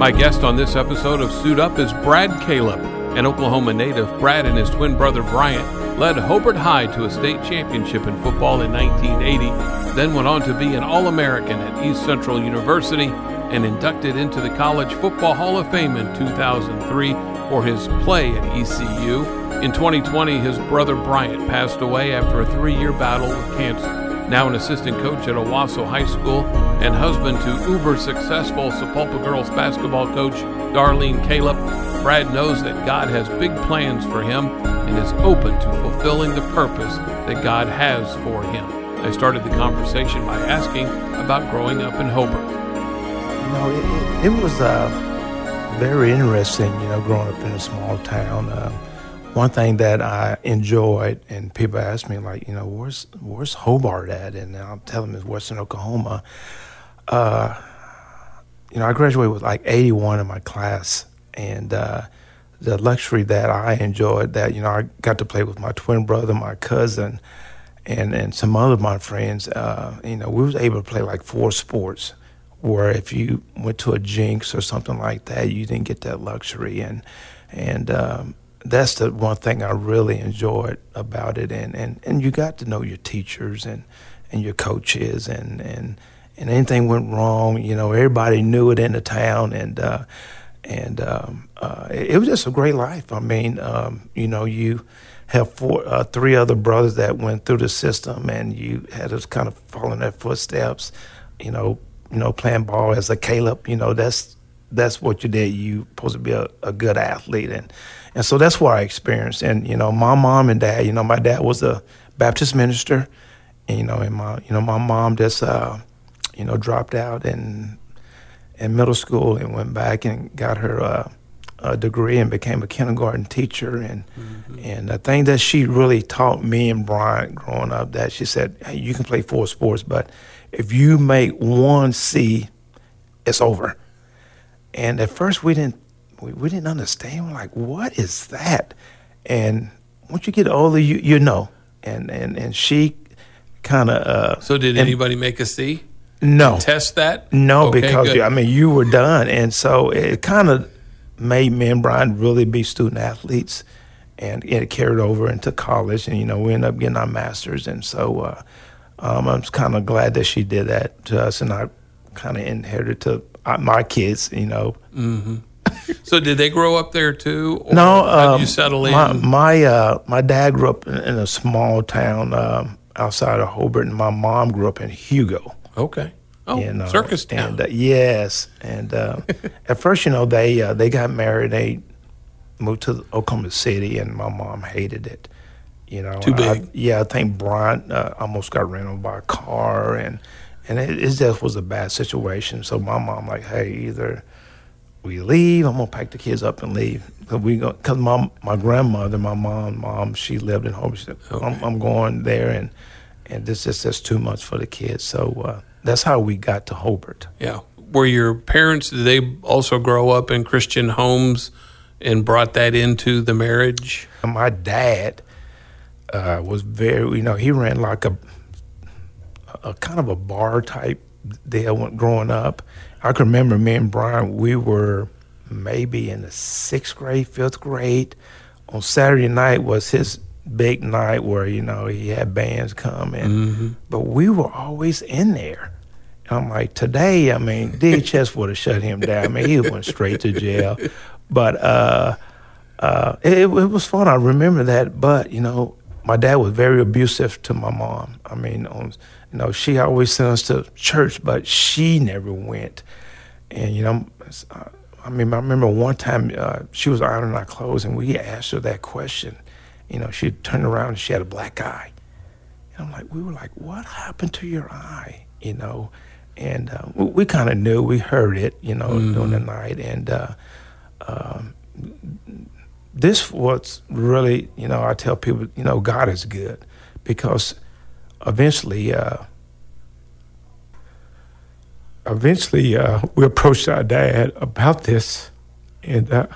My guest on this episode of Suit Up is Brad Calip, an Oklahoma native. Brad and his twin brother Bryant led Hobart High to a state championship in football in 1980, then went on to be an All American at East Central University and inducted into the College Football Hall of Fame in 2003 for his play at ECU. In 2020, his brother Bryant passed away after a three year battle with cancer now an assistant coach at Owasso High School and husband to uber successful Sapulpa girls basketball coach Darlene Calip, Brad knows that God has big plans for him and is open to fulfilling the purpose that God has for him. I started the conversation by asking about growing up in Hobart. You know, it, it, it was uh, very interesting, you know, growing up in a small town. Uh, one thing that I enjoyed, and people ask me like, you know, where's where's Hobart at? And I'll tell them it's Western Oklahoma. Uh, you know, I graduated with like 81 in my class, and uh, the luxury that I enjoyed that you know I got to play with my twin brother, my cousin, and and some other of my friends. Uh, you know, we was able to play like four sports. Where if you went to a Jenks or something like that, you didn't get that luxury, and and um, that's the one thing I really enjoyed about it, and, and, and you got to know your teachers and, and your coaches, and, and and anything went wrong, you know, everybody knew it in the town, and uh, and um, uh, it, it, was just a great life. I mean, um, you know, you have four, uh, three other brothers that went through the system, and you had to kind of follow in their footsteps, you know, you know, playing ball as a Calip, you know, that's that's what you did. You supposed to be a, a good athlete, and and so that's what I experienced. And you know, my mom and dad. You know, my dad was a Baptist minister, and you know, and my you know my mom just uh, you know dropped out in in middle school and went back and got her uh, a degree and became a kindergarten teacher. And mm-hmm. and the thing that she really taught me and Brian growing up that she said, hey, you can play four sports, but if you make one C, it's over. And at first we didn't we, we didn't understand. We're like, what is that? And once you get older, you you know. And and and she kind of. Uh, so did and, anybody make a C? No. Test that? No, okay, because I mean you were done, and so it kind of made me and Brian really be student athletes, and it carried over into college, and you know we ended up getting our masters, and so uh, um, I'm kind of glad that she did that to us, and I kind of inherited to uh, my kids, you know. Mm-hmm. So did they grow up there too? no, um, you settle in? My my, uh, my dad grew up in, in a small town um, outside of Hobart, and my mom grew up in Hugo. Okay. Oh, in, uh, circus town. And, uh, yes, and uh, at first, you know, they uh, they got married. They moved to Oklahoma City, and my mom hated it. You know, too big. I, yeah, I think Brian uh, almost got ran over by a car, and and it, it just was a bad situation. So my mom like, hey, either we leave. I'm gonna pack the kids up and leave. Cause we go, cause my my grandmother, my mom, mom, she lived in. She said, okay. I'm, I'm, going there, and and this is just too much for the kids. So uh, that's how we got to Hobart. Yeah. Were your parents? Did they also grow up in Christian homes and brought that into the marriage? My dad uh, was very, you know, he ran like a a kind of a bar type deal when growing up I can remember me and Brian, we were maybe in the sixth grade, fifth grade. On Saturday night was his big night where, you know, he had bands come in. Mm-hmm. But we were always in there. And I'm like, today, I mean, DHS would have shut him down. I mean, he went straight to jail. But uh, uh, it, it was fun. I remember that. But, you know, my dad was very abusive to my mom. I mean, on you know, she always sent us to church, but she never went. And, you know, I mean, I remember one time uh, she was ironing our clothes and we asked her that question. You know, she turned around and she had a black eye. And I'm like, we were like, what happened to your eye? You know, and uh, we, we kind of knew, we heard it, you know, mm-hmm. during the night. And uh, um, this was really, you know, I tell people, you know, God is good because eventually, uh, eventually, uh, we approached our dad about this, and uh,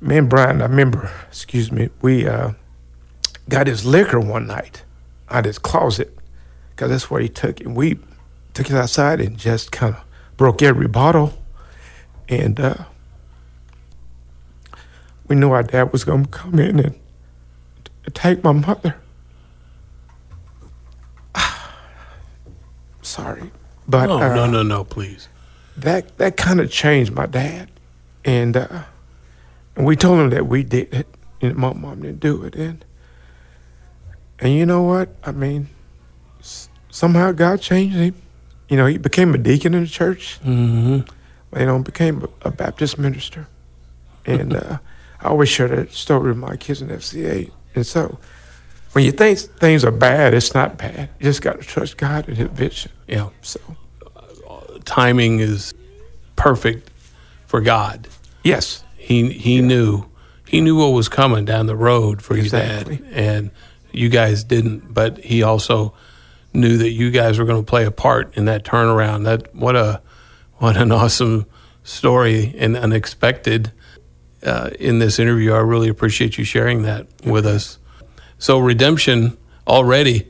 me and Brian, I remember, excuse me, we uh, got his liquor one night out of his closet because that's where he took it. We took it outside and just kind of broke every bottle and uh, we knew our dad was going to come in and take my mother. Sorry, but Oh, uh, no, no, no, please. that that kind of changed my dad, and uh, and we told him that we did it, and my mom didn't do it, and and you know what? I mean, somehow God changed him. You know, he became a deacon in the church. Mm-hmm. You know, became a, a Baptist minister, and uh, I always share that story with my kids in FCA. And so, when you think things are bad, it's not bad. You just got to trust God and His vision. Yeah. So, Timing is perfect for God. yes, He he knew he knew what was coming down the road for Exactly. your dad, and you guys didn't. But he also knew that you guys were going to play a part in that turnaround. That what a what an awesome story and unexpected uh, in this interview. I really appreciate you sharing that with us. So redemption already.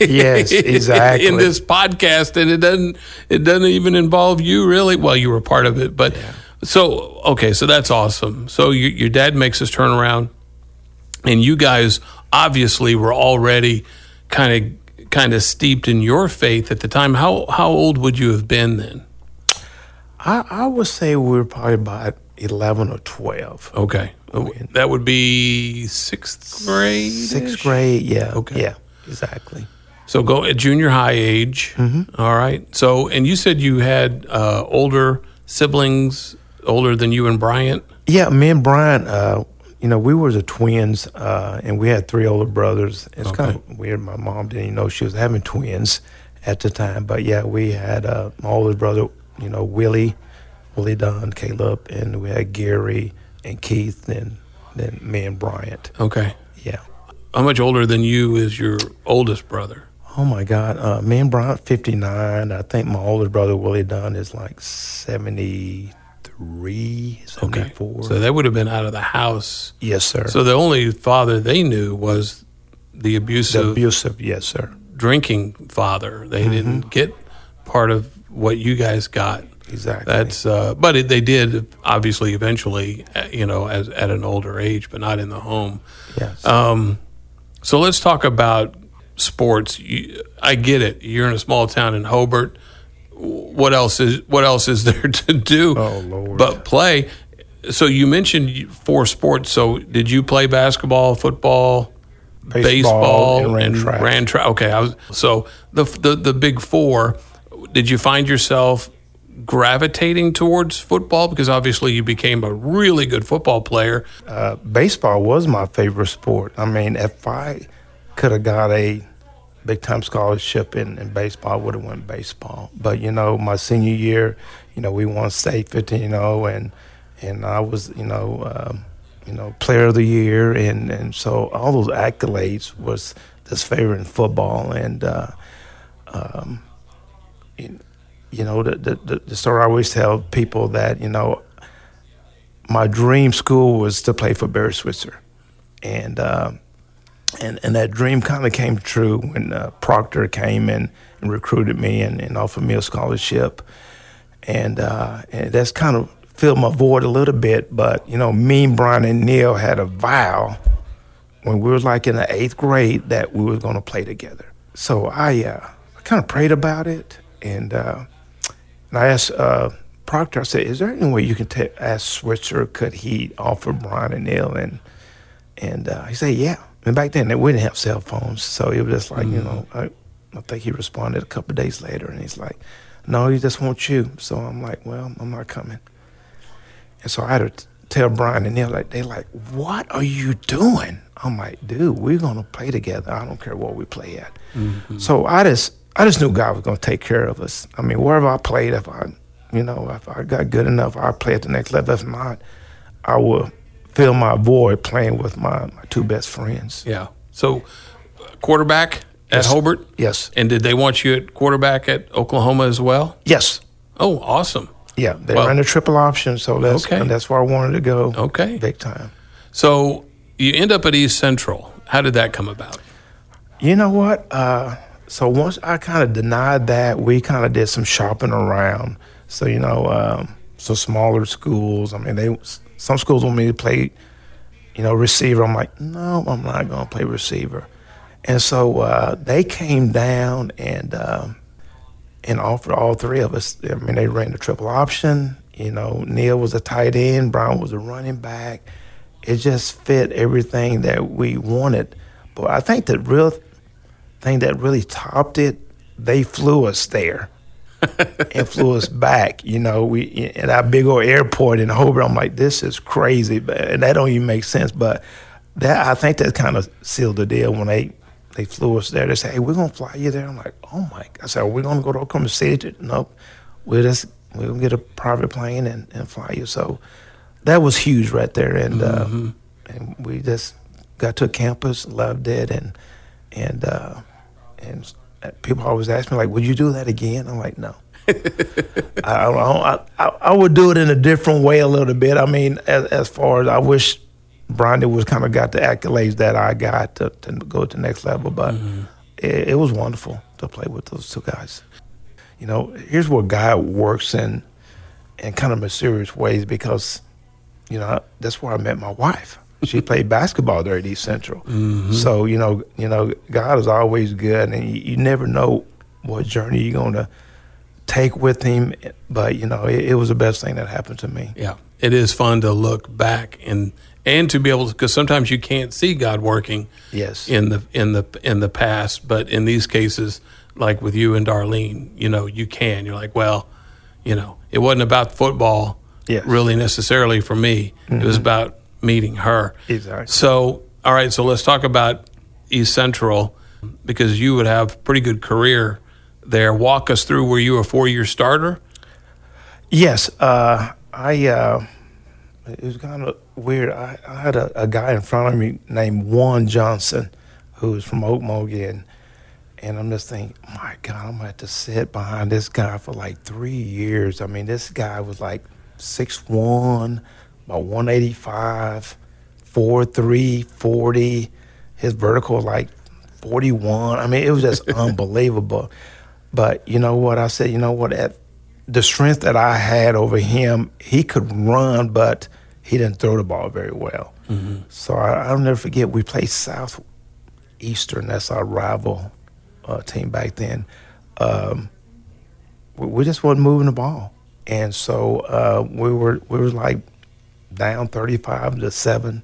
Yes, exactly. in this podcast, and it doesn't it doesn't even involve you really. Well, you were part of it, but so okay, so that's awesome. So your your dad makes this turnaround, and you guys obviously were already kind of kind of steeped in your faith at the time. How how old would you have been then? I, I would say we were probably about 11 or 12. Okay, that would be sixth grade. Sixth grade, yeah. Okay. Yeah, exactly. So go at junior high age. All right. So and you said you had uh, older siblings, older than you and Bryant. Yeah, me and Bryant, uh, you know, we were the twins, uh, and we had three older brothers. It's kind of weird. My mom didn't even know she was having twins at the time. But yeah, we had uh, my older brother, you know, Willie, Willie Dunn, Calip, and we had Gary and Keith, and then me and Bryant. Okay. Yeah. How much older than you is your oldest brother? Oh my God, uh, me and Bryant, 59. I think my older brother, Willie Dunn, is like 73, 74. So they would have been out of the house. yes, sir. So the only father they knew was the the abusive abusive, yes, sir. drinking father. They didn't get part of what you guys got. Exactly. That's uh, but it, they did obviously eventually, uh, you know, as at an older age, but not in the home. yes. Um, so let's talk about sports. You, I get it. You're in a small town in Hobart. What else is what else is there to do? Oh, Lord. But play. So you mentioned four sports. So did you play basketball, football, Baseball, and ran track. ran track? Okay, I was so the the the big four. Did you find yourself gravitating towards football because obviously you became a really good football player? uh, baseball was my favorite sport. I mean, if I could have got a big time scholarship in, in baseball, I would have went baseball. But you know, my senior year, you know, we won state 15 0, and and I was, you know, um, you know, player of the year, and and so all those accolades was this favorite in football, and uh, um, you, know, the, the the story I always tell people that you know my dream school was to play for Barry Switzer, and uh, and and that dream kind of came true when uh, Proctor came in and recruited me and, and offered me a scholarship, and uh, and that's kind of filled my void a little bit. But you know, me, Brian, and Neil had a vow when we were like in the eighth grade that we were going to play together. So I uh, I kind of prayed about it and. And I asked uh, Proctor, I said, is there any way you can ta ask Switzer, could he offer Brian and Neil? And, and uh, he said, yeah. And back then, they didn't have cell phones. So it was just like, you know, I, I think he responded a couple of days later and he's like, no, he just wants you. So I'm like, well, I'm not coming. And so I had to t- tell Brian and Neil, like, they're like, what are you doing? I'm like, dude, we're going to play together. I don't care what we play at. So I just, I just knew God was going to take care of us. I mean, wherever I played, if I, you know, if I got good enough, I'd play at the next level. If not, I would fill my void playing with my, my two best friends. Yeah. So quarterback at Hobart. Yes. And did they want you at quarterback at Oklahoma as well? Yes. Oh, awesome. Yeah. They Well- ran a triple option, so that's Okay. and that's where I wanted to go. Okay. Big time. So you end up at East Central. How did that come about? You know what? Uh, so once I kind of denied that, we kind of did some shopping around. So you know, um, so smaller schools. I mean, they some schools want me to play, you know, receiver. I'm like, no, I'm not to play receiver. And so uh, they came down and uh, and offered all three of us. I mean, they ran the triple option. You know, Neil was a tight end, Brown was a running back. It just fit everything that we wanted. But I think the real thing that really topped it, they flew us there and flew us back. You know, we at our big old airport in Hobart. I'm like, this is crazy, and that don't even make sense. But that I think that kind of sealed the deal when they they flew us there. They said, "Hey, we're gonna fly you there." I'm like, "Oh my!" I said, "Are we gonna go to Oklahoma City?" Nope. We'll just we'll get a private plane and, and fly you. So that was huge right there, and mm-hmm. uh, and we just got to campus, loved it, and and uh, and people always ask me like, "Would you do that again?" I'm like, "No." I, I, I, I, would do it in a different way a little bit. I mean, as, as far as I wish Bronny was kind of got the accolades that I got to, to go to the next level, but mm-hmm. it, it, was wonderful to play with those two guys. You know, here's where God works in in kind of mysterious ways because, you know, that's where I met my wife. She played basketball there at East Central. Mm-hmm. So you know, you know, God is always good, and you, you never know what journey you're going to take with Him. But you know, it, it was the best thing that happened to me. Yeah, it is fun to look back and and to be able to because sometimes you can't see God working. Yes. In the in the in the past, but in these cases, like with you and Darlene, you know, you can. You're like, well, you know, it wasn't about football. Yes. Really, necessarily for me, mm-hmm. it was mm-hmm. about meeting her. Exactly. So, all right, so let's talk about East Central because you would have pretty good career there. Walk us through. Were you a four-year starter? Yes, uh, I. Uh, it was kind of weird. I, I had a, a, guy in front of me named Juan Johnson, who was from Okmulgee, and, and I'm just thinking, my God, I'm gonna have to sit behind this guy for like three years. I mean, this guy was like six one, about 185, 4'3", 40. His vertical like 41. I mean, it was just unbelievable. But you know what? I said, you know what? At the strength that I had over him, he could run, but he didn't throw the ball very well. Mm-hmm. So I, will never forget, we played Southeastern. That's our rival uh, team back then. Um, we, we, just wasn't moving the ball. And so uh, we were we were like down 35 to 7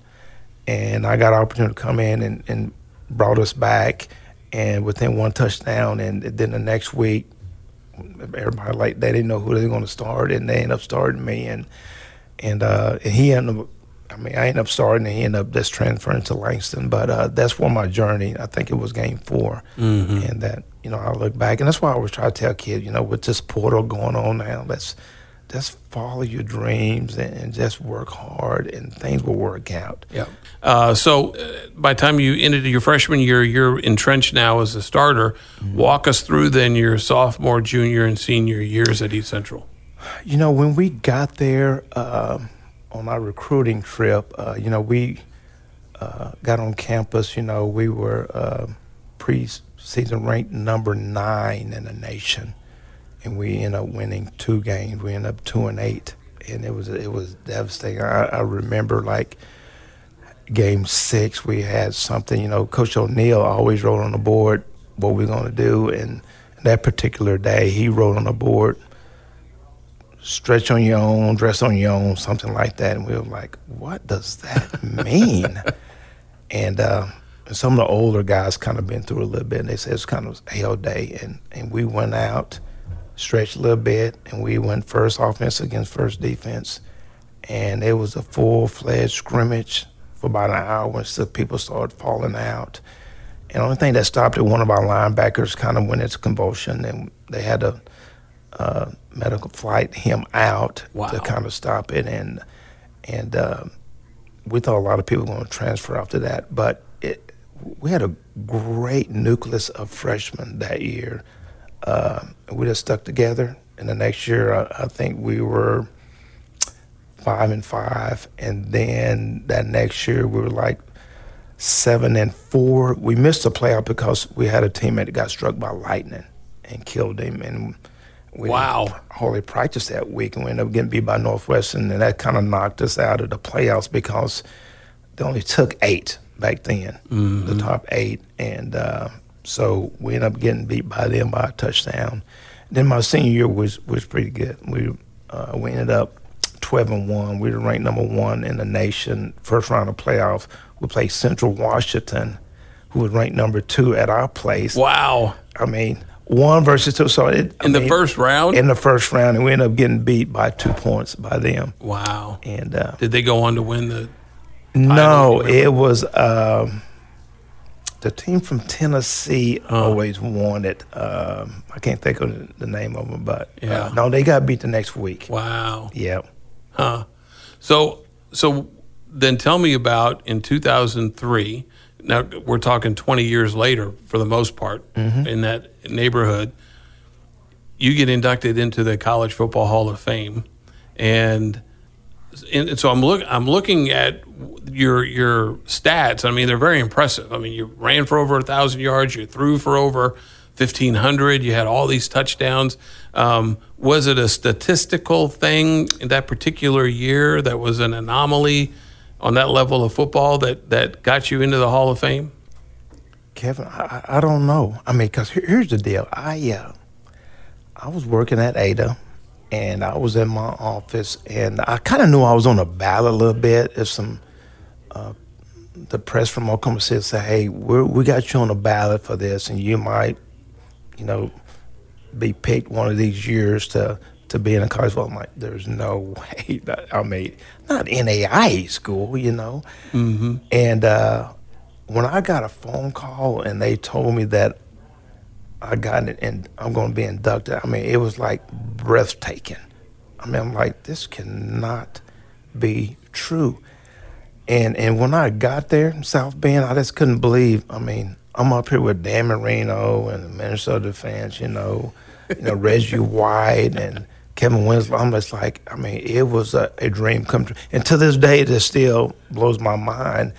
and I got an opportunity to come in and, and brought us back. And within one touchdown and then the next week everybody like they didn't know who they were going to start and they ended up starting me. And and uh, and he ended up I mean I ended up starting and he ended up just transferring to Langston. But uh, that's where my journey I think it was game 4 mm-hmm. and that you know I look back and that's why I always try to tell kids you know with this portal going on now let's just follow your dreams and, just work hard and things will work out. Yeah. Uh, so uh, by the time you ended your freshman year, you're entrenched now as a starter. Mm-hmm. Walk us through then your sophomore, junior, and senior years at East Central. You know, when we got there uh, on our recruiting trip, uh, you know, we uh, got on campus, you know, we were uh, preseason ranked number nine in the nation and we ended up winning two games. We ended up two and eight, and it was it was devastating. I, I remember like game six, we had something. You know, Coach O'Neill always wrote on the board what we're going to do, and that particular day, he wrote on the board, "Stretch on your own, dress on your own," something like that. And we were like, "What does that mean?" and uh, some of the older guys kind of been through a little bit, and they said it's kind of hell day, and and we went out stretched a little bit, and we went first offense against first defense. And it was a full fledged scrimmage for about an hour when people started falling out. And the only thing that stopped it, one of our linebackers kind of went into convulsion, and they had to uh, medical flight him out wow. to kind of stop it. And and uh, we thought a lot of people were going to transfer after that, but it, we had a great nucleus of freshmen that year uh, we just stuck together. And the next year, I, I, think we were five and five. And then that next year, we were like seven and four. We missed the playoff because we had a teammate that got struck by lightning and killed him. And We Wow. hardly practice that week, and we ended up getting beat by Northwestern, and that kind of knocked us out of the playoffs because they only took eight back then, the top eight, and uh, so we ended up getting beat by them by a touchdown. Then my senior year was was pretty good. We uh, we ended up twelve and one. We were ranked number one in the nation. First round of playoff, we played Central Washington, who was ranked number two at our place. Wow. I mean, one versus two. So it, I In the mean, first round? in the first round, and we ended up getting beat by two points by them. wow. And uh, Did they go on to win the? no, it was um, the team from Tennessee always won it. Um, I can't think of the- name of them, but Yeah. uh, no, they got beat the next week. Wow. Yeah. Huh. So so then tell me about in 2003. Now we're talking 20 years later for the most part in that neighborhood. You get inducted into the College Football Hall of Fame, and, and so I'm look I'm looking at your your stats. I mean they're very impressive. I mean you ran for over a thousand yards, you threw for over 1500 you had all these touchdowns um, was it a statistical thing in that particular year that was an anomaly on that level of football that, that got you into the hall of fame Kevin, I, I don't know. I mean, because here, here's the deal. I uh, I was working at Ada, and I was in my office, and I kind of knew I was on the ballot a little bit. If some uh, the press from Oklahoma City said, "Hey, we we got you on the ballot for this, and you might, you know, be picked one of these years to." To be in a college football, I'm like, there's no way. That, I mean, not NAIA school, you know. Mm-hmm. And uh, when I got a phone call and they told me that I got it and I'm going to be inducted, I mean, it was like breathtaking. I mean, I'm like, this cannot be true. And and when I got there South Bend, I just couldn't believe. I mean, I'm up here with Dan Marino and the Minnesota fans, you know, you know Reggie White and Kellen Winslow. I'm just like, I mean, it was a, a dream come true. And to this day, it still blows my mind.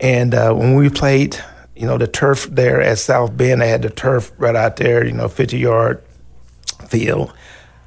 And uh, when we played, you know, the turf there at South Bend, they had the turf right out there, you know, 50 yard field.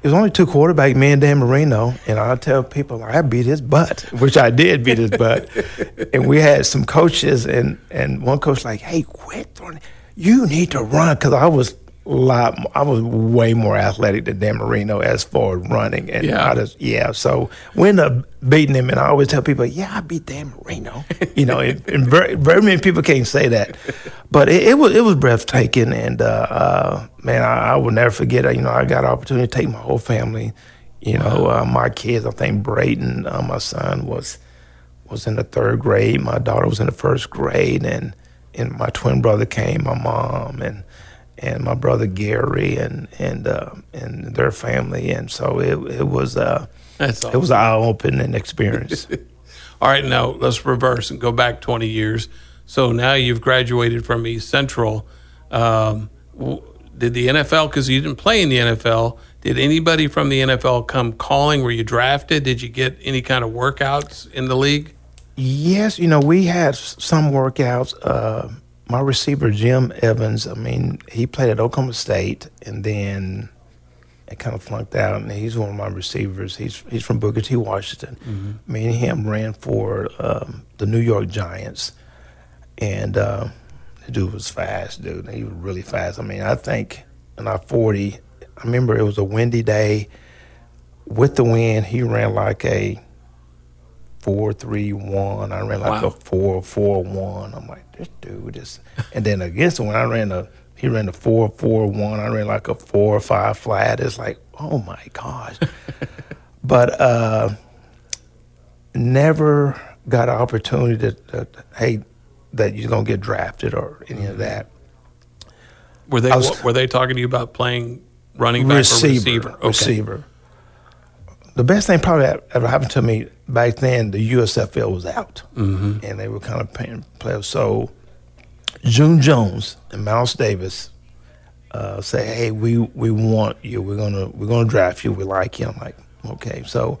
It was only two quarterback, me and Dan Marino, and I tell people like, I beat his butt, which I did beat his butt. and we had some coaches, and and one coach like, hey, quit throwing, you need to run, because I was lot, I was way more athletic than Dan Marino as far as running, and Yeah. I just yeah. So we ended up beating him, and I always tell people, yeah, I beat Dan Marino, you know, and, and very very many people can't say that, but it, it was it was breathtaking, and uh, uh, man, I, I will never forget it. You know, I got an opportunity to take my whole family, you know, uh, my kids. I think Brayden, uh, my son, was was in the third grade. My daughter was in the first grade, and and my twin brother came, my mom, and and my brother Gary, and and uh, and their family, and so it it was uh, That's it was an eye opening experience. All right, now let's reverse and go back 20 years. So now you've graduated from East Central. Um, w- did the NFL, because you didn't play in the NFL, did anybody from the NFL come calling? Were you drafted? Did you get any kind of workouts in the league? Yes, you know, we had some workouts. Uh, my receiver, Jim Evans, I mean, he played at Oklahoma State and then it kind of flunked out. And he's one of my receivers. He's he's from Booker T. Washington. Me and him ran for um, the New York Giants. And uh, the dude was fast, dude. He was really fast. I mean, I think in our 40, I remember it was a windy day. With the wind, he ran like a four three one. I ran like Wow. a four four one. I'm like, this dude is. And then against him, when I ran a, he ran a four four one. I ran like a four five flat. It's like, oh my gosh. but uh, never got an opportunity to, hey, that you're gonna get drafted or any of that. Were they was- were they talking to you about playing running back receiver, or receiver? Okay. receiver. The best thing probably that ever happened to me back then, the USFL was out, mm-hmm. and they were kind of paying players. So June Jones and Mouse Davis uh, say, "Hey, we we want you. We're gonna we're gonna draft you. We like you." I'm like, "Okay." So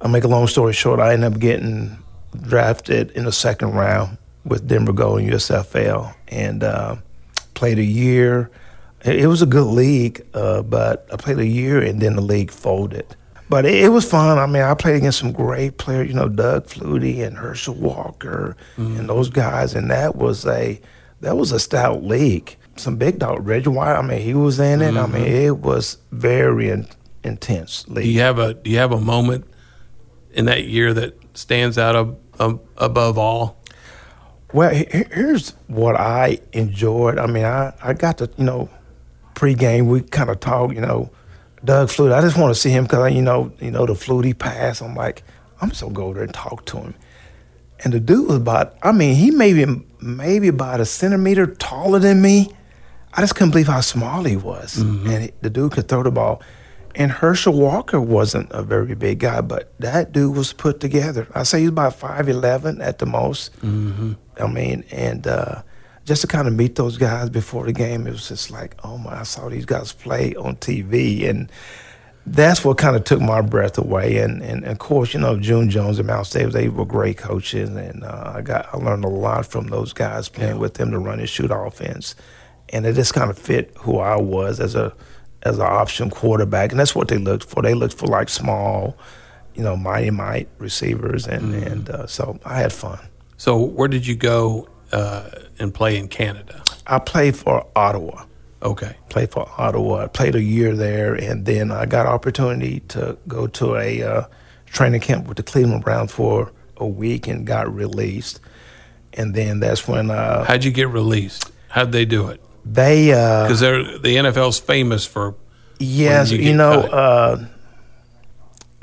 I'll make a long story short. I end up getting drafted in the second round with Denver Gold and USFL, and uh, played a year. It, it was a good league, uh, but I played a year and then the league folded. But it, it, was fun. I mean, I played against some great players, you know, Doug Flutie and Herschel Walker mm-hmm. and those guys, and that was a that was a stout league. Some big dog, Reggie White. I mean, he was in it. Mm-hmm. I mean, it was very in, intense league. Do you have a Do you have a moment in that year that stands out of, of, above all? Well, here's what I enjoyed. I mean, I, I got to, you know, pregame, we kind of talk, you know, Doug Flutie. I just want to see him because, you know, you know, the Flutie pass. I'm like, I'm just to go over there and talk to him. And the dude was about, I mean, he maybe maybe about a centimeter taller than me. I just couldn't believe how small he was. Mm-hmm. And he, the dude could throw the ball. And Herschel Walker wasn't a very big guy, but that dude was put together. I say he's about 5'11 at the most. Mm-hmm. I mean, and uh, just to kind of meet those guys before the game, it was just like, oh my, I saw these guys play on TV. And that's what kind of took my breath away. And, and, and of course, you know, June Jones and Mouse Davis, they were great coaches. And uh, I got I learned a lot from those guys playing yeah. with them to run and shoot offense. And it just kind of fit who I was as a – as an option quarterback, and that's what they looked for. They looked for like small, you know, mighty might receivers, and mm. and uh, so I had fun. So where did you go uh, and play in Canada? I played for Ottawa. Okay. Played for Ottawa. I played a year there, and then I got opportunity to go to a uh, training camp with the Cleveland Browns for a week and got released. And then that's when. Uh, How'd you get released? How'd they do it? They because uh, they're the NFL's famous for. Yes, you, you, know, uh,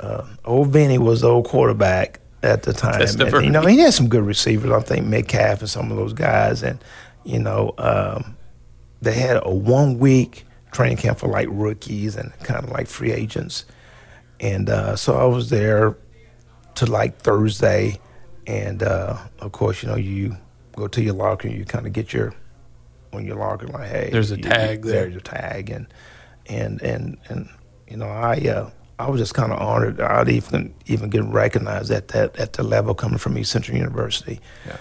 uh, old Vinny was the old quarterback at the time. And, you know, he had some good receivers. I think Metcalf and some of those guys, and you know, um, they had a one week training camp for like rookies and kind of like free agents. And uh, so I was there to like Thursday, and uh, of course, you know, you go to your locker, and you kind of get your on your locker like, hey, there's a you, tag you, there. There's a tag, and and and and you know, I uh, I was just kind of honored. I'd even even get recognized at that at the level coming from East Central University. Yeah.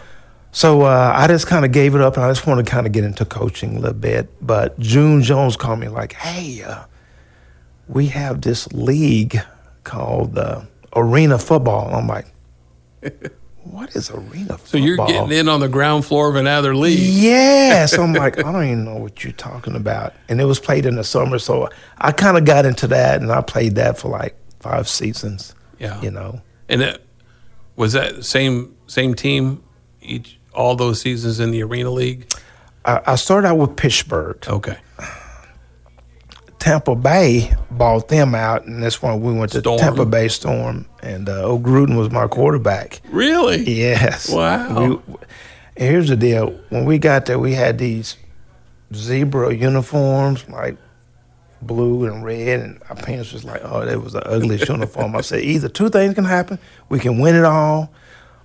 So uh, I just kind of gave it up, and I just wanted to kind of get into coaching a little bit. But June Jones called me like, "Hey, uh, we have this league called uh, Arena Football." I'm like, what is arena football? So you're getting in on the ground floor of another league. Yes. I'm like, I don't even know what you're talking about. And it was played in the summer, so I kind of got into that, and I played that for like five seasons. Yeah. You know. And it, was that same same team each all those seasons in the arena league? I, I started out with Pittsburgh. Okay. Tampa Bay bought them out, and that's when we went to Storm. Tampa Bay Storm, and uh, old Gruden was my quarterback. Really? Yes. Wow. We, here's the deal: when we got there, we had these zebra uniforms, like blue and red, and our parents was like, "Oh, that was the ugliest uniform." I said, "Either two things can happen: we can win it all,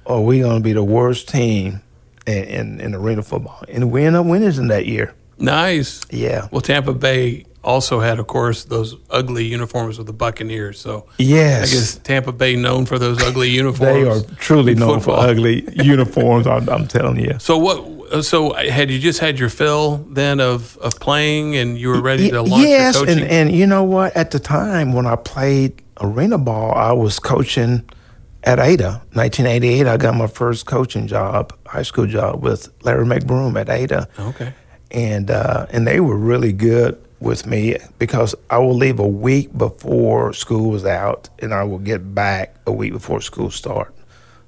or we're gonna be the worst team in, in, in arena football." And we ended up winning in that year. Nice. Yeah. Well, Tampa Bay also had, of course, those ugly uniforms with the Buccaneers. So yes, I guess Tampa Bay known for those ugly uniforms. they are truly known football. for ugly uniforms. I'm, I'm, telling you. So what? So had you just had your fill then of, of playing, and you were ready to launch yes, and and you know what? At the time when I played arena ball, I was coaching at Ada. 1988, I got my first coaching job, high school job with Larry McBroom at Ada. Okay. And uh, and they were really good with me because I will leave a week before school was out, and I will get back a week before school start.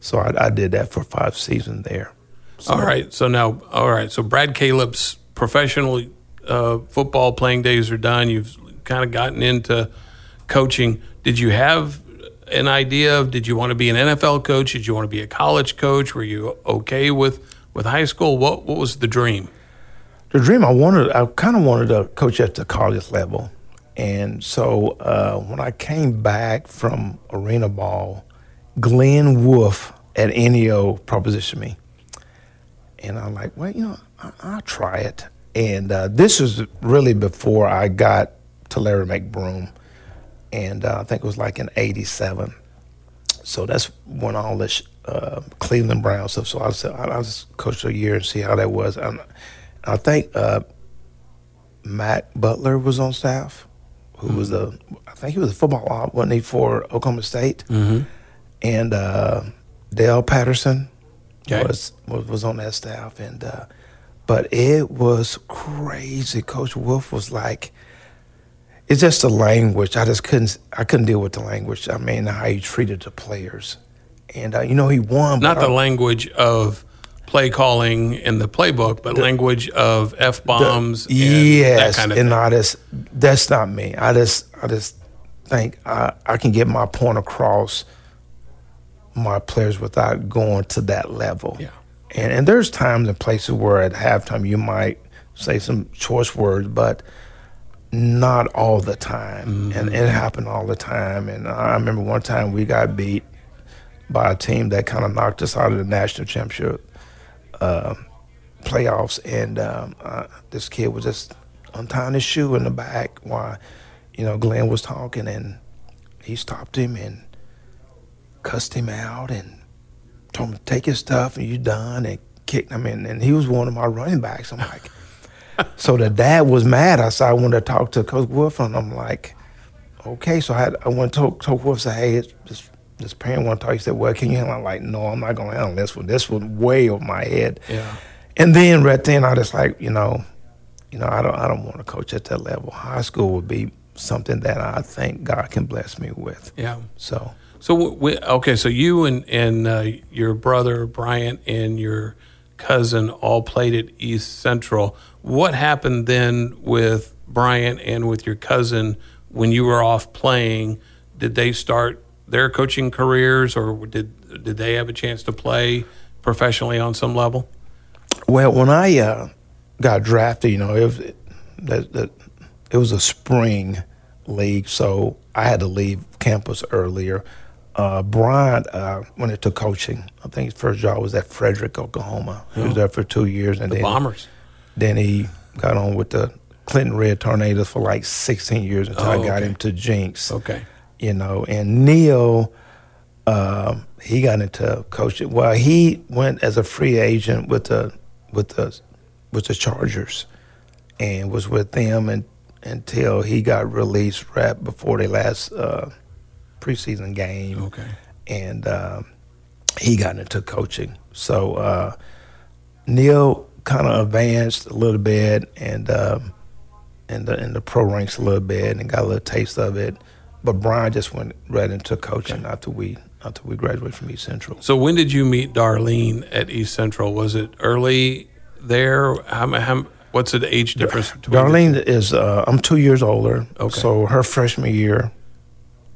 So I, I did that for five seasons there. So. All right. So now, all right. So Brad Calip's professional uh, football playing days are done. You've kind of gotten into coaching. Did you have an idea of did you want to be an NFL coach? Did you want to be a college coach? Were you okay with with high school? What what was the dream? The dream I wanted, I kind of wanted to coach at the college level. And so uh, when I came back from arena ball, Glenn Wolf at NEO propositioned me. And I'm like, well, you know, I, will try it. And uh, this was really before I got to Larry McBroom. And uh, I think it was like in 87. So that's when all this uh, Cleveland Browns stuff. So I said, I'll just coach a year and see how that was. I'm, I think uh, Mac Butler was on staff, who was the I think he was a football op, wasn't he, for Oklahoma State? Mm-hmm. And uh, Dale Patterson Okay. was, was was on that staff, and uh, but it was crazy. Coach Wolf was like, it's just the language. I just couldn't I couldn't deal with the language. I mean, how he treated the players, and uh, you know he won. Not the I- language of play calling in the playbook, but language of f bombs. yes, that kind of and thing. I just that's not me. I just I just think I, I can get my point across my players without going to that level. Yeah. And and there's times and places where at halftime you might say some choice words, but not all the time. And mm-hmm. it happened all the time. And I remember one time we got beat by a team that kind of knocked us out of the national championship uh, playoffs, and um, uh, this kid was just untying his shoe in the back while, you know, Glenn was talking, and he stopped him and cussed him out and told him to take his stuff and you done and kicked him in, and he was one of my running backs. I'm like, so the dad was mad. I said I wanted to talk to Coach Wolf, and I'm like, okay. So I had I went to Coach Wolf said, hey, it's- this this parent want to talk. He said, well, can you handle? I'm like, no, I'm not gonna handle this one. This one way over my head. Yeah. And then right then I just like, you know, you know, I don't I don't want to coach at that level. High school would be something that I think God can bless me with. Yeah. So So we, okay, so you and and uh, your brother Bryant and your cousin all played at East Central. What happened then with Bryant and with your cousin when you were off playing? Did they start their coaching careers, or did did they have a chance to play professionally on some level? Well, when I uh, got drafted, you know, it was, that, that, it was a spring league, so I had to leave campus earlier. Uh, Brian uh, went into coaching. I think his first job was at Frederick, Oklahoma. He was there for two years, and The then Bombers. then he got on with the Clinton Red Tornadoes for like 16 years until I Oh, got okay. him to Jenks Okay. You know. And Neil, um, he got into coaching. Well, he went as a free agent with the with the with the Chargers, and was with them and, until he got released right before the last uh, preseason game. Okay. And um, he got into coaching. So uh, Neil kind of advanced a little bit and um, in the in the pro ranks a little bit and got a little taste of it. But Brian just went right into coaching after we after we graduated from East Central. So when did you meet Darlene at East Central? Was it early there? How, how, what's the age difference between Darlene the Darlene is uh, I'm two years older. Okay. So her freshman year,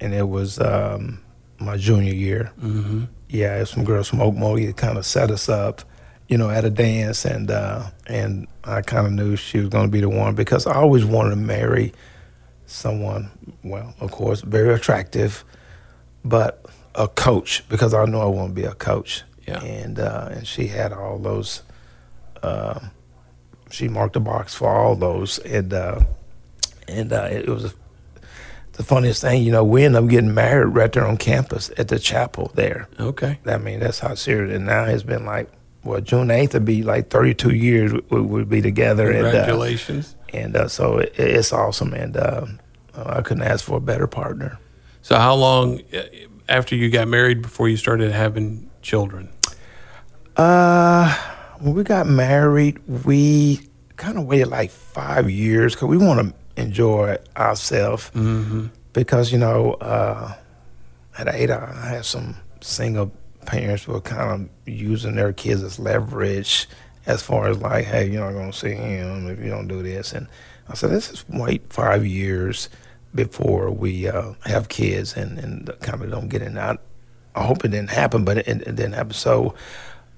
and it was um, my junior year. Mm-hmm. Yeah, some girls from Oakmont kind of set us up, you know, at a dance, and uh, and I kind of knew she was going to be the one because I always wanted to marry someone. Well, of course, very attractive, but a coach because I know I want to be a coach. Yeah. And uh, and she had all those. Uh, she marked a box for all those, and uh, and uh, it was the funniest thing. You know, we ended up getting married right there on campus at the chapel there. Okay. I mean, that's how serious. And now it's been like, well, June eighth would be like thirty two years we would be together. Congratulations. And, uh, and uh, so it, it's awesome, and uh, I couldn't ask for a better partner. So how long uh, after you got married before you started having children? Uh, when we got married, we kind of waited like five years because we want to enjoy ourselves. Mm-hmm. Because you know, uh, at Ada, I had some single parents who were kind of using their kids as leverage, as far as like, hey, you're not gonna see him if you don't do this. And I said, let's just wait five years before we uh, have kids and and kind of don't get in that. I hope it didn't happen, but it, it didn't happen. So.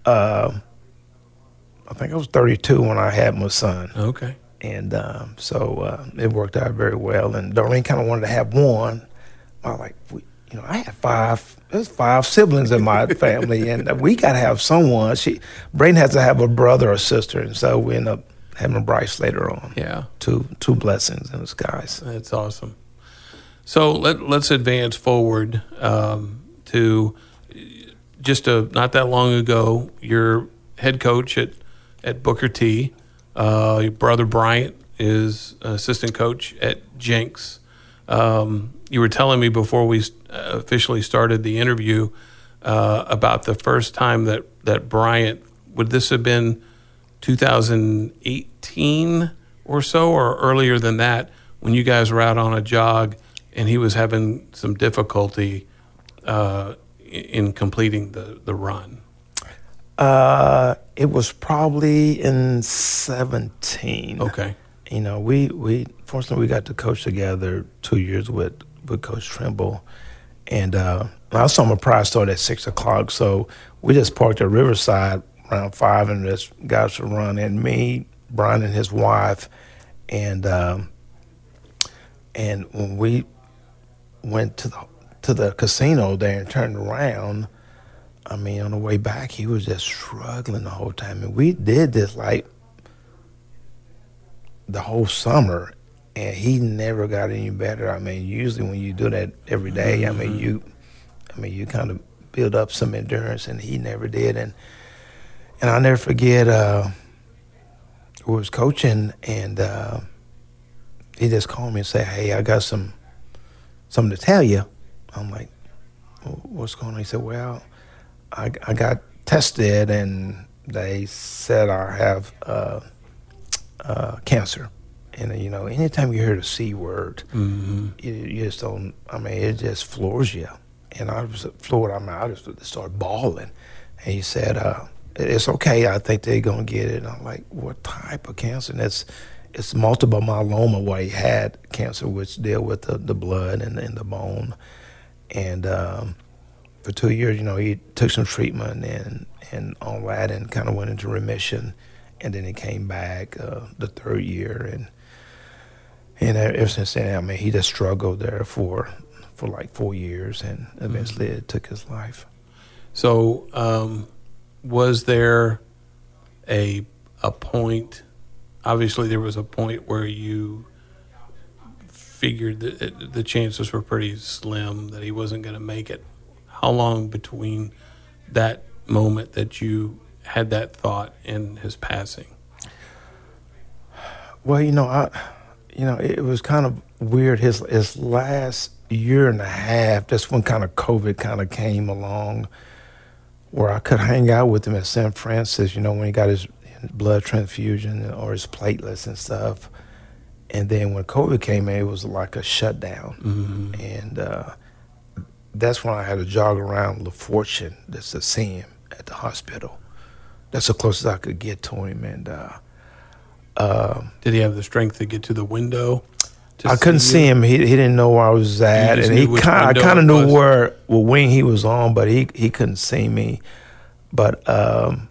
Uh, I think I was 32 when I had my son, Okay. and um, so uh, it worked out very well. And Darlene kind of wanted to have one. I was like, we, you know, I had five. There's five siblings in my family, and we got to have someone. She, Braden has to have a brother or sister, and so we end up having Bryce later on. Yeah. Two two blessings in disguise. That's awesome. So let let's advance forward um, to just a, not that long ago. Your head coach at at Booker T, uh, your brother Bryant is assistant coach at Jenks. Um, you were telling me before we officially started the interview uh, about the first time that, that Bryant, would this have been 2018 or so, or earlier than that, when you guys were out on a jog and he was having some difficulty uh, in completing the, the run? Uh, it was probably in 17. Okay. You know, we, we fortunately we got to coach together two years with, with Coach Trimble. And uh, our summer prize started at 6 o'clock, so we just parked at Riverside around 5 and just got to run. And me, Bryant, and his wife, and um, and when we went to the to the casino there and turned around, I mean, on the way back, he was just struggling the whole time. And we did this like the whole summer, and he never got any better. I mean, usually when you do that every day. I mean, mm-hmm. you, I mean, you kind of build up some endurance, and he never did. And and I'll never forget, uh, we was coaching, and uh, he just called me and said, "Hey, I got some something to tell you." I'm like, "What's going on?" He said, "Well, I, I got tested, and they said I have uh, uh, cancer." And you know, anytime you hear the c word, mm-hmm. you, you, just don't. I mean, it just floors you. And I was floored. I mean, I just started bawling. And he said, uh, "It's okay. I think they're gonna get it." And I'm like, "What type of cancer?" And it's it's multiple myeloma where he had cancer, which deal with the, the blood and, and the bone. And um, for two years, you know, he took some treatment and and all that, and kind of went into remission. And then he came back uh, the third year, and and ever since then, I mean, he just struggled there for for like four years, and eventually mm-hmm. it took his life. So, um, was there a a point? Obviously, there was a point where you figured that the chances were pretty slim that he wasn't going to make it. How long between that moment that you had that thought and his passing? Well, you know, I, you know, it was kind of weird. His his last year and a half, that's when kind of COVID kind of came along, where I could hang out with him at St. Francis. You know, when he got his blood transfusion or his platelets and stuff. And then when COVID came in, it was like a shutdown. Mm-hmm. And uh, that's when I had to jog around La Fortune just to see him at the hospital. That's the closest I could get to him. And uh, uh, did he have the strength to get to the window? To I couldn't see, him. He, he didn't know where I was at, and he kind I kind of knew where what wing he was on, but he he couldn't see me. But um,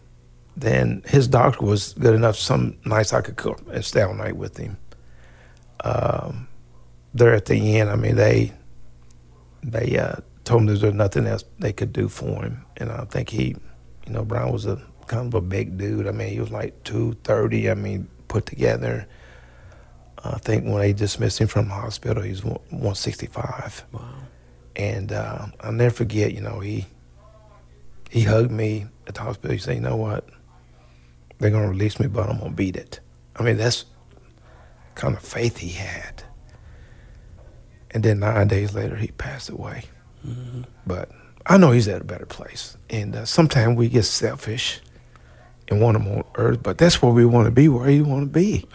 then his doctor was good enough. Some nights I could come and stay all night with him um, there at the end, I mean, they they uh, told him there was nothing else they could do for him, and I think he, you know, Brown was a kind of a big dude. I mean, he was like two thirty. I mean, put together. I think when they dismissed him from the hospital, he was one sixty five. Wow. And uh, I'll never forget. You know, he he hugged me at the hospital. He said, "You know what? They're gonna release me, but I'm gonna beat it." I mean, that's kind of faith he had. And then nine days later, he passed away. Mm-hmm. But I know he's at a better place. And uh, sometimes we get selfish and want him on earth, but that's where we want to be, where you want to be.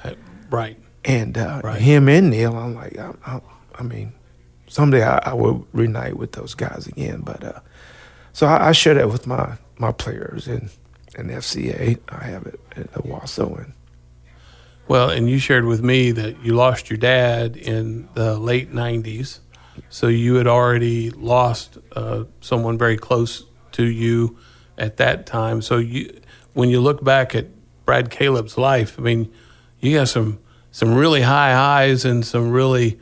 Right. And uh, right. him and Neil, I'm like, I, I, I mean, someday I, I, will reunite with those guys again. But uh, so I, I, share that with my, my players and, and FCA. I have it at Owasso and well, and you shared with me that you lost your dad in the late 90s. So you had already lost uh, someone very close to you at that time. So you, when you look back at Brad Calip's life, I mean, you got some some really high highs and some really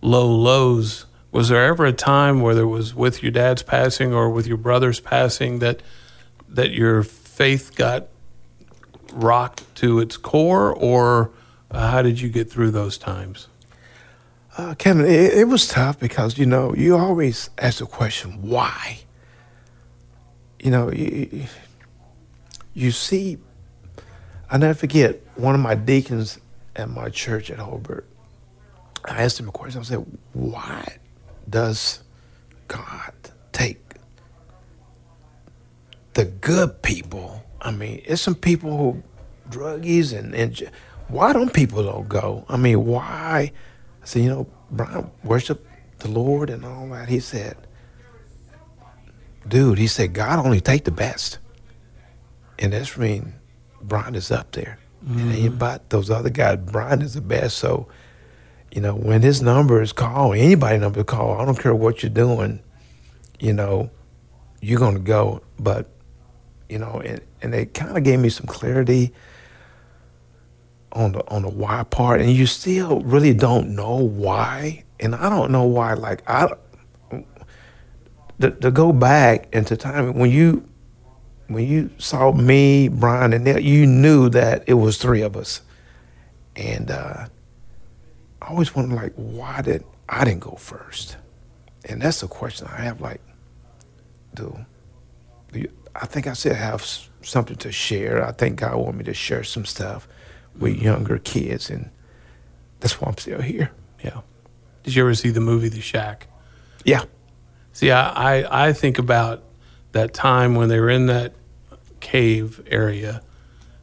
low lows. Was there ever a time whether it was with your dad's passing or with your brother's passing that that your faith got rocked to its core, or uh, how did you get through those times? Uh, Kevin, it, it, was tough because you know you always ask the question why. You know, you, you see. I never forget one of my deacons at my church at Hobart, I asked him a question. I said, "Why does God take the good people? I mean, it's some people who druggies and and why don't people don't go? I mean, why?" I said, "You know, Bryant, worship the Lord and all that." He said, "Dude," he said, "God only take the best." And that's mean Bryant is up there. And ain't about mm-hmm. those other guys. Bryant is the best. So, you know, when his number is called, anybody number is called, I don't care what you're doing, you know, you're gonna go. But, you know, and, and it kind of gave me some clarity on the on the why part. And you still really don't know why. And I don't know why, like I to, to go back into time when you when you saw me, Bryant, and Neil, you knew that it was three of us. And uh, I always wondered, like, why did I didn't go first? And that's the question I have. Like, do, do you, I think I still have something to share. I think God want me to share some stuff with younger kids, and that's why I'm still here. Yeah. Did you ever see the movie The Shack? Yeah, See, I, I, I think about that time when they were in that cave area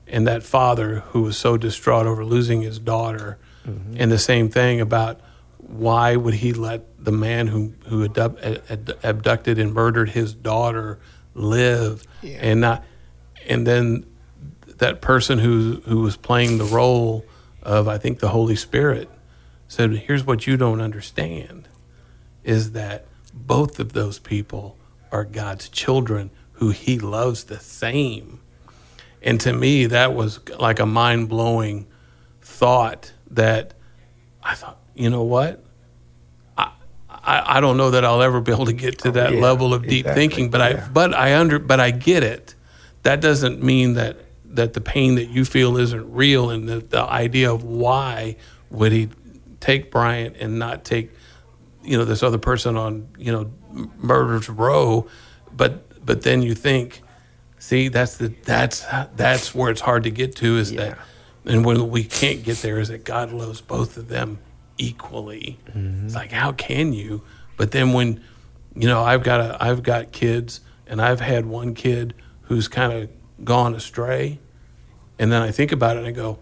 and that father who was so distraught over losing his daughter mm-hmm. and the same thing about why would he let the man who, who abducted and murdered his daughter live Yeah. and not and then that person who who was playing the role of I think the Holy Spirit said here's what you don't understand is that both of those people are God's children who he loves the same. And to me, that was like a mind blowing thought that I thought, you know what? I, I, I don't know that I'll ever be able to get to oh, that Oh, yeah, level of deep exactly, thinking, but I but I under but I get it. That doesn't mean that that the pain that you feel isn't real and the, the idea of why would he take Bryant and not take you know this other person on you know murder's row but but then you think see that's the that's that's where it's hard to get to is that and when we can't get there is that god loves both of them equally. Mm-hmm. It's like how can you? But then when you know i've got a i've got kids and i've had one kid who's kind of gone astray. And then i think about it and i go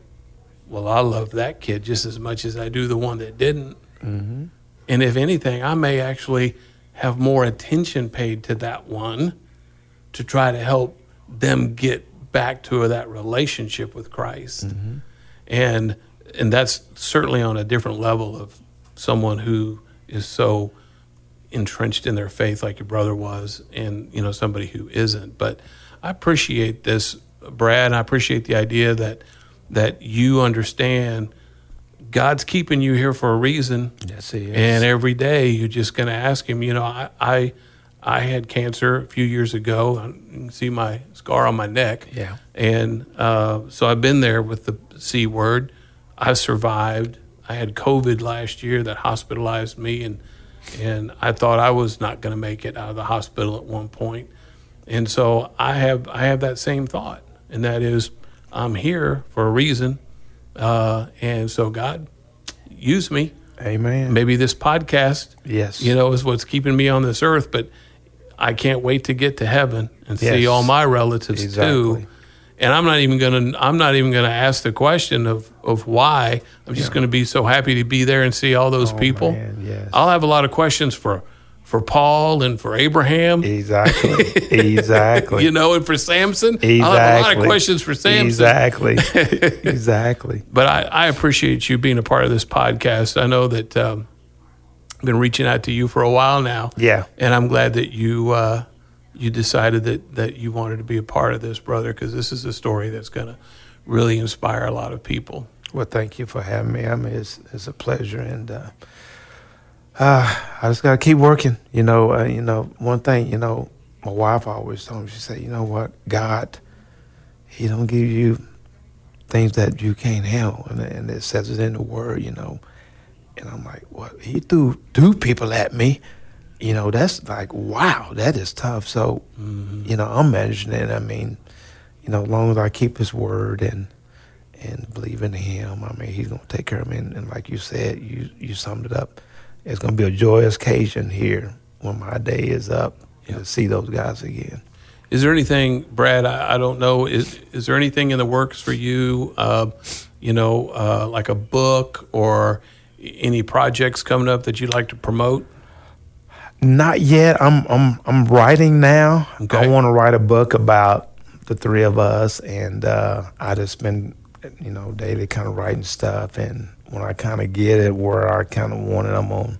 well i love that kid just as much as i do the one that didn't. Mm-hmm. And if anything, I may actually have more attention paid to that one to try to help them get back to that relationship with Christ. Mm-hmm. And and that's certainly on a different level of someone who is so entrenched in their faith like your brother was and you know somebody who isn't. But I appreciate this Brad, and I appreciate the idea that that you understand God's keeping you here for a reason. Yes, he is. And every day you're just going to ask him, you know, I, I, I had cancer a few years ago. You can see my scar on my neck. Yeah. And uh, so I've been there with the C word. I survived. I had COVID last year that hospitalized me, and and I thought I was not going to make it out of the hospital at one point. And so I have I have that same thought, and that is I'm here for a reason. Uh, and so God, use me Amen. maybe this podcast Yes. you know is what's keeping me on this earth but i can't wait to get to heaven and see all my relatives Exactly. too and i'm not even gonna i'm not even gonna ask the question of of why i'm just gonna be so happy to be there and see all those people Oh, man, yes. i'll have a lot of questions for for paul and for abraham Exactly. exactly. you know and for samson exactly. i'll have a lot of questions for samson Exactly. exactly. but I, I appreciate you being a part of this podcast. I know that um, I've been reaching out to you for a while now. Yeah. And I'm glad that you uh, you decided that, that you wanted to be a part of this, brother, because this is a story that's going to really inspire a lot of people. Well, thank you for having me. I mean, it's, it's a pleasure, and uh, uh, I just gotta keep working. You know, uh, you know, one thing. You know, my wife always told me. She said, "You know what, God, He don't give you things that you can't handle," and, and it says it in the Word. You know, and I'm like, "What? He threw two people at me." You know, that's like, wow, that is tough. So, you know, I'm managing it. I mean, you know, as long as I keep His Word and and believe in Him. I mean, He's going to take care of me. And, and like you said, you you summed it up. It's going to be a joyous occasion here when my day is up to see those guys again. Is there anything, Brad? I, I don't know. Is is there anything in the works for you? Uh, you know, uh, like a book or any projects coming up that you'd like to promote? Not yet. I'm I'm I'm writing now. Okay. I want to write a book about the three of us, and uh, I just been, you know, daily kind of writing stuff. And when I kind of get it where I kind of want it, I'm gonna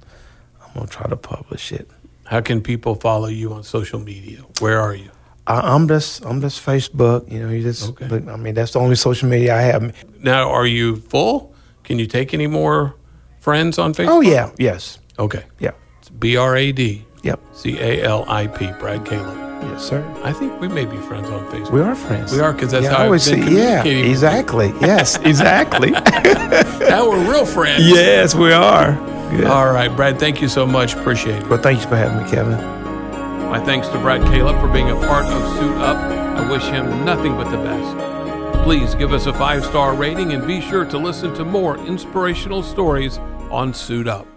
I'm gonna try to publish it. How can people follow you on social media? Where are you? I, I'm just I'm just Facebook. You know, you just. Okay. But, I mean, that's the only social media I have. Now, are you full? Can you take any more friends on Facebook? Oh yeah, yes, Okay. yeah, It's B R A D yep, C A L I P, Brad Calip. Yes, sir. I think we may be friends on Facebook. We are friends. We are because that's yeah, how I I've been see. Yeah, communicating with you. exactly. Yes, exactly. now we're real friends. yes, we are. Yeah. All right, Brad, thank you so much. Appreciate it. Well, thanks for having me, Kevin. My thanks to Brad Calip for being a part of Suit Up. I wish him nothing but the best. Please give us a five star rating and be sure to listen to more inspirational stories on Suit Up.